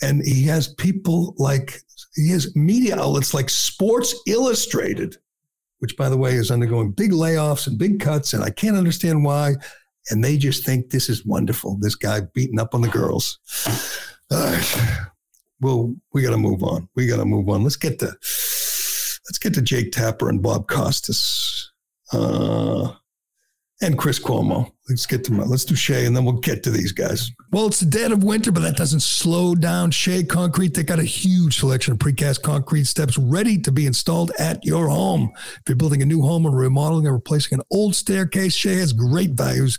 and he has people like, he has media outlets like Sports Illustrated, which, by the way, is undergoing big layoffs and big cuts. And I can't understand why. And they just think this is wonderful. This guy beating up on the girls. Uh, well, we got to move on. We got to move on. Let's get to let's get to Jake Tapper and Bob Costas uh, and Chris Cuomo. Let's get to my, let's do Shea and then we'll get to these guys. Well, it's the dead of winter, but that doesn't slow down Shea Concrete. They got a huge selection of precast concrete steps ready to be installed at your home. If you're building a new home or remodeling or replacing an old staircase, Shea has great values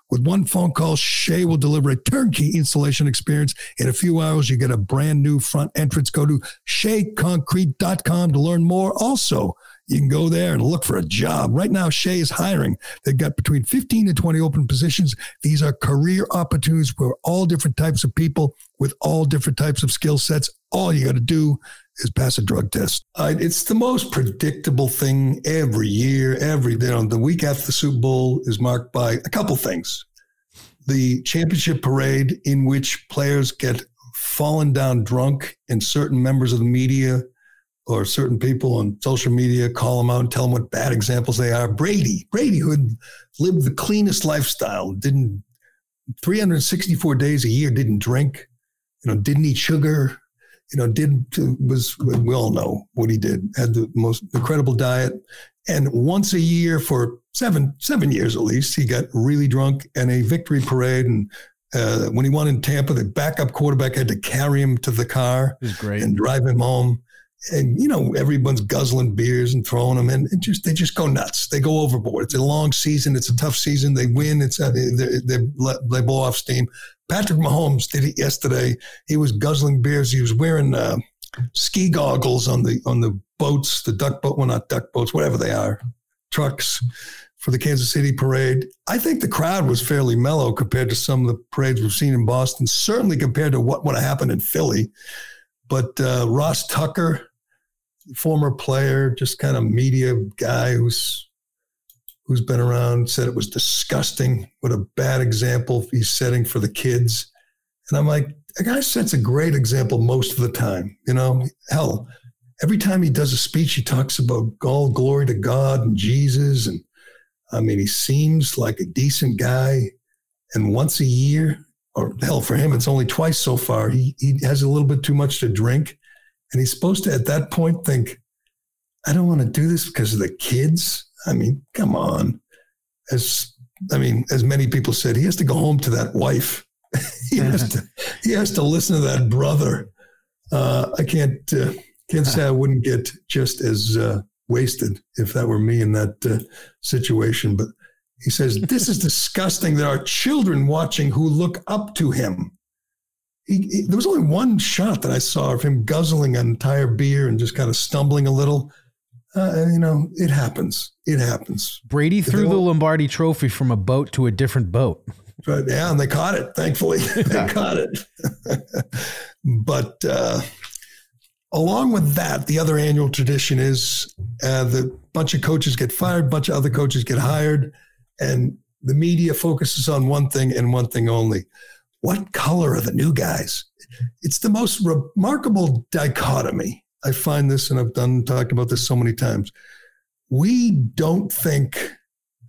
With one phone call, Shea will deliver a turnkey installation experience. In a few hours, you get a brand new front entrance. Go to sheaconcrete.com to learn more. Also, you can go there and look for a job. Right now, Shea is hiring. They've got between 15 and 20 open positions. These are career opportunities for all different types of people with all different types of skill sets. All you got to do is pass a drug test. Uh, it's the most predictable thing every year. Every you know, the week after the Super Bowl is marked by a couple things: the championship parade, in which players get fallen down drunk, and certain members of the media or certain people on social media call them out and tell them what bad examples they are. Brady, Brady, who had lived the cleanest lifestyle, didn't 364 days a year, didn't drink, you know, didn't eat sugar, you know, did was we all know what he did. Had the most incredible diet, and once a year for seven seven years at least, he got really drunk and a victory parade. And uh, when he won in Tampa, the backup quarterback had to carry him to the car and drive him home. And you know, everyone's guzzling beers and throwing them, and just they just go nuts. They go overboard. It's a long season. It's a tough season. They win. It's uh, they, they, they blow off steam. Patrick Mahomes did it yesterday. He was guzzling beers. He was wearing uh, ski goggles on the on the boats, the duck boat, well, not duck boats, whatever they are, trucks for the Kansas City parade. I think the crowd was fairly mellow compared to some of the parades we've seen in Boston. Certainly compared to what would have happened in Philly. But uh, Ross Tucker, former player, just kind of media guy who's who's been around said it was disgusting. What a bad example he's setting for the kids. And I'm like, a guy sets a great example most of the time. You know, hell, every time he does a speech, he talks about all glory to God and Jesus. And I mean, he seems like a decent guy. And once a year, or hell, for him, it's only twice so far, he, he has a little bit too much to drink. And he's supposed to, at that point, think, I don't want to do this because of the kids. I mean, come on. As I mean, as many people said, he has to go home to that wife. he has to he has to listen to that brother. Uh, I can't uh, Can't say I wouldn't get just as uh, wasted if that were me in that uh, situation. But he says, This is disgusting. There are children watching who look up to him. He, he, there was only one shot that I saw of him guzzling an entire beer and just kind of stumbling a little. Uh, you know, it happens. It happens.
Brady threw the Lombardi trophy from a boat to a different boat.
But yeah, and they caught it, thankfully. they caught it. but uh, along with that, the other annual tradition is uh, the bunch of coaches get fired, bunch of other coaches get hired, and the media focuses on one thing and one thing only. What color are the new guys? It's the most remarkable dichotomy. I find this, and I've done talked about this so many times. We don't think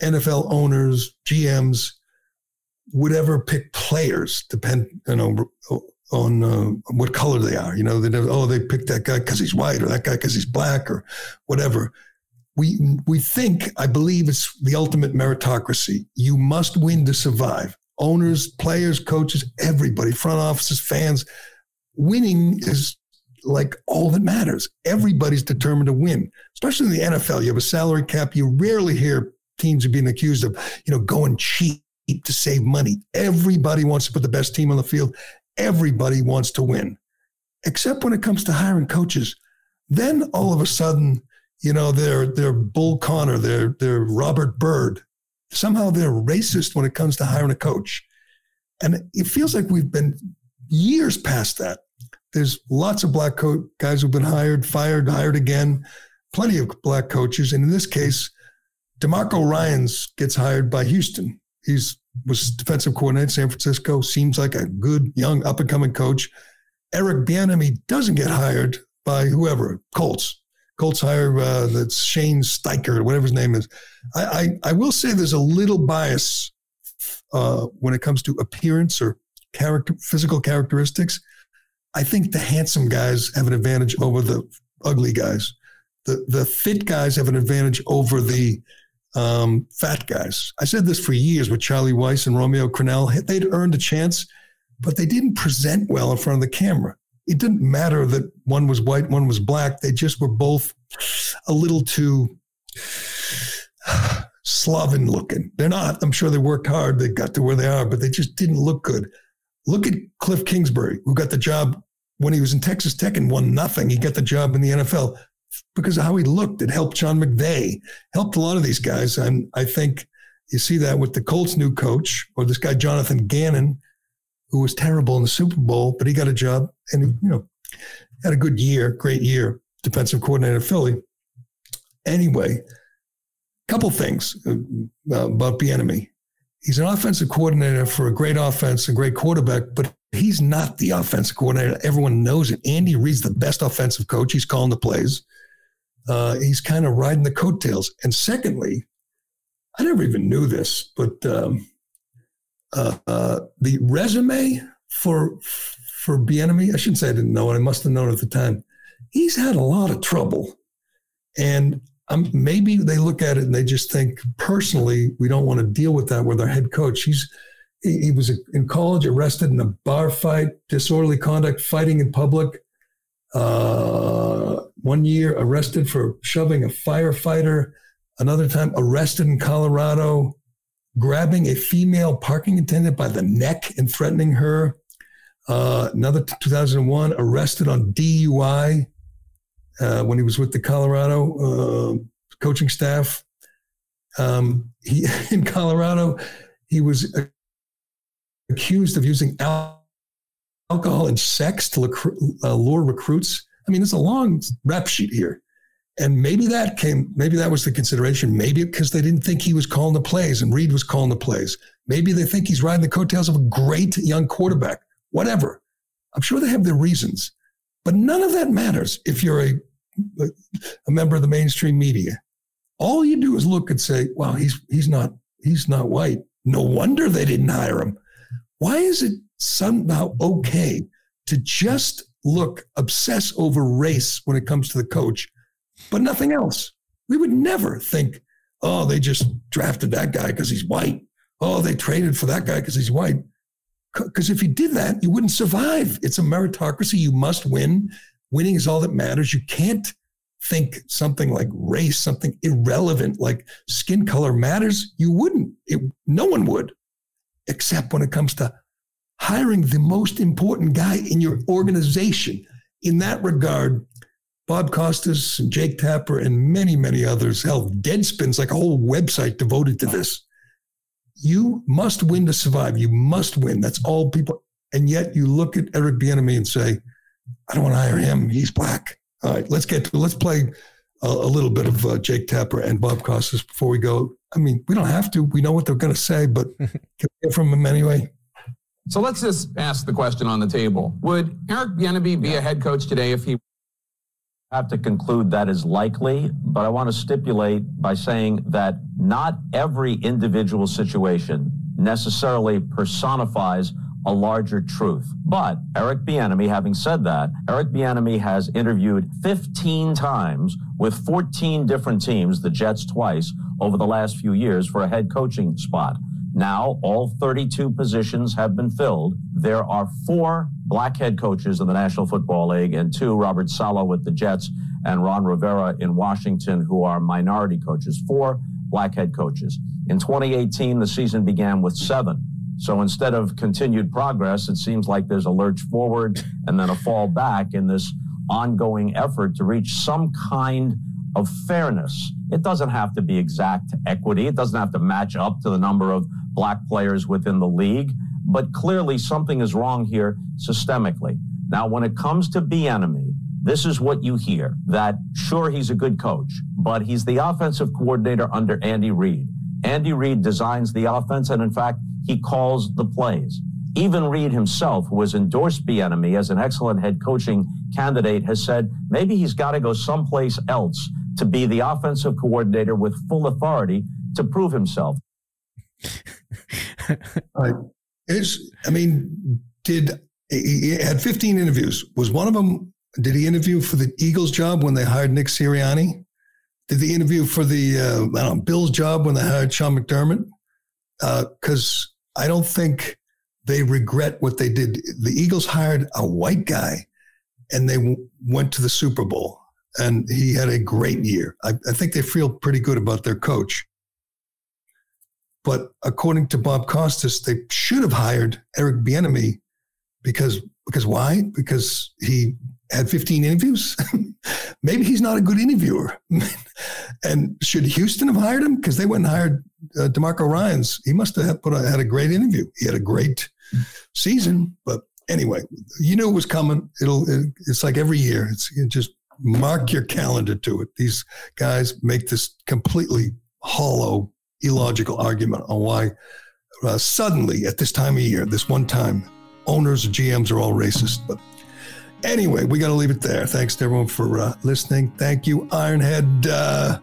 NFL owners, GMs, would ever pick players depend, you know, on uh, what color they are. You know, they never, oh, they picked that guy because he's white or that guy because he's black or whatever. We we think, I believe, it's the ultimate meritocracy. You must win to survive. Owners, players, coaches, everybody, front offices, fans. Winning is like all that matters. Everybody's determined to win, especially in the NFL. You have a salary cap. You rarely hear teams are being accused of, you know, going cheap to save money. Everybody wants to put the best team on the field everybody wants to win, except when it comes to hiring coaches. Then all of a sudden, you know, they're they're Bull Connor, they're they're Robert Byrd. Somehow they're racist when it comes to hiring a coach. And it feels like we've been years past that. There's lots of black co- guys who've been hired, fired, hired again, plenty of black coaches. And in this case, DeMarco Ryans gets hired by Houston. He's was defensive coordinator in San Francisco, seems like a good, young, up and coming coach. Eric Bieniemy doesn't get hired by whoever, Colts. Colts hire uh, that's Shane Steichen, whatever his name is. I, I, I will say there's a little bias uh, when it comes to appearance or character, physical characteristics. I think the handsome guys have an advantage over the ugly guys. The the fit guys have an advantage over the um, fat guys. I said this for years with Charlie Weis and Romeo Crennel. They'd earned a chance, but they didn't present well in front of the camera. It didn't matter that one was white, one was black. They just were both a little too sloven looking. They're not. I'm sure they worked hard. They got to where they are, but they just didn't look good. Look at Kliff Kingsbury, who got the job when he was in Texas Tech and won nothing. He got the job in the NFL because of how he looked. It helped John McVay, helped a lot of these guys. And I think you see that with the Colts' new coach or this guy, Jonathan Gannon, who was terrible in the Super Bowl, but he got a job and, you know, had a good year, great year, defensive coordinator of Philly. Anyway, couple things uh, about Bieniemy. He's an offensive coordinator for a great offense, a great quarterback, but he's not the offensive coordinator. Everyone knows it. Andy Reid's the best offensive coach. He's calling the plays uh, he's kind of riding the coattails. And secondly, I never even knew this, but um, uh, uh, the resume for for Bieniemy, I shouldn't say I didn't know it. I must have known at the time. He's had a lot of trouble, and um, maybe they look at it and they just think personally we don't want to deal with that with our head coach. He's he, he was in college arrested in a bar fight, disorderly conduct, fighting in public. Uh, one year arrested for shoving a firefighter. Another time arrested in Colorado, grabbing a female parking attendant by the neck and threatening her. Uh, another 2001 arrested on DUI uh, when he was with the Colorado uh, coaching staff. Um, he in Colorado, he was accused of using alcohol and sex to uh, lure recruits. I mean, it's a long rap sheet here. And maybe that came, maybe that was the consideration. Maybe because they didn't think he was calling the plays and Reid was calling the plays. Maybe they think he's riding the coattails of a great young quarterback, whatever. I'm sure they have their reasons, but none of that matters if you're a, a member of the mainstream media. All you do is look and say, "Wow, he's he's not he's not white. No wonder they didn't hire him." Why is it somehow okay to just look, obsess over race when it comes to the coach, but nothing else. We would never think, oh, they just drafted that guy because he's white. Oh, they traded for that guy because he's white. Because if you did that, you wouldn't survive. It's a meritocracy. You must win. winning is all that matters. You can't think something like race, something irrelevant like skin color matters. You wouldn't. It, no one would, except when it comes to hiring the most important guy in your organization. In that regard, Bob Costas and Jake Tapper and many, many others held Deadspin's like a whole website devoted to this. You must win to survive. You must win. That's all people. And yet you look at Eric Bieniemy and say, I don't want to hire him. He's black. All right, let's get to, let's play a, a little bit of uh, Jake Tapper and Bob Costas before we go. I mean, we don't have to. We know what they're going to say, but can we hear from them anyway?
So let's just ask the question on the table. Would Eric Bieniemy be a head coach today if he
have to conclude that is likely, but I want to stipulate by saying that not every individual situation necessarily personifies a larger truth. But Eric Bieniemy, having said that, Eric Bieniemy has interviewed 15 times with 14 different teams, the Jets twice, over the last few years for a head coaching spot. Now, all 32 positions have been filled. There are four black head coaches in the National Football League and two, Robert Saleh with the Jets and Ron Rivera in Washington, who are minority coaches. Four black head coaches. In 2018, the season began with seven. So instead of continued progress, it seems like there's a lurch forward and then a fall back in this ongoing effort to reach some kind of fairness. It doesn't have to be exact equity. It doesn't have to match up to the number of black players within the league, but clearly something is wrong here systemically. Now, when it comes to Bieniemy, this is what you hear that sure, he's a good coach, but he's the offensive coordinator under Andy Reid. Andy Reid designs the offense, and in fact, he calls the plays. Even Reid himself, who has endorsed Bieniemy as an excellent head coaching candidate, has said maybe he's got to go someplace else to be the offensive coordinator with full authority to prove himself.
Right. Is I mean, did he had 15 interviews? Was one of them? Did he interview for the Eagles job when they hired Nick Sirianni? Did he interview for the uh, I don't know, Bills job when they hired Sean McDermott? Because uh, I don't think they regret what they did. The Eagles hired a white guy, and they w- went to the Super Bowl, and he had a great year. I, I think they feel pretty good about their coach. But according to Bob Costas, they should have hired Eric Bieniemy because because why? Because he had 15 interviews. Maybe he's not a good interviewer. and should Houston have hired him? Because they went and hired uh, Demarco Ryans. He must have put a, had a great interview. He had a great season. But anyway, you knew it was coming. It'll. It, it's like every year. It's you just mark your calendar to it. These guys make this completely hollow illogical argument on why uh, suddenly at this time of year, this one time, owners and GMs are all racist. But anyway, we got to leave it there. Thanks to everyone for uh, listening. Thank you, Ironhead. Uh,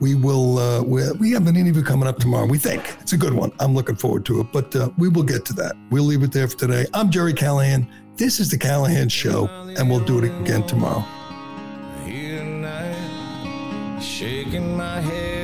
we will. Uh, we, we have an interview coming up tomorrow. We think it's a good one. I'm looking forward to it. But uh, we will get to that. We'll leave it there for today. I'm Gerry Callahan. This is the Callahan Show, and we'll do it again tomorrow.
Shaking my head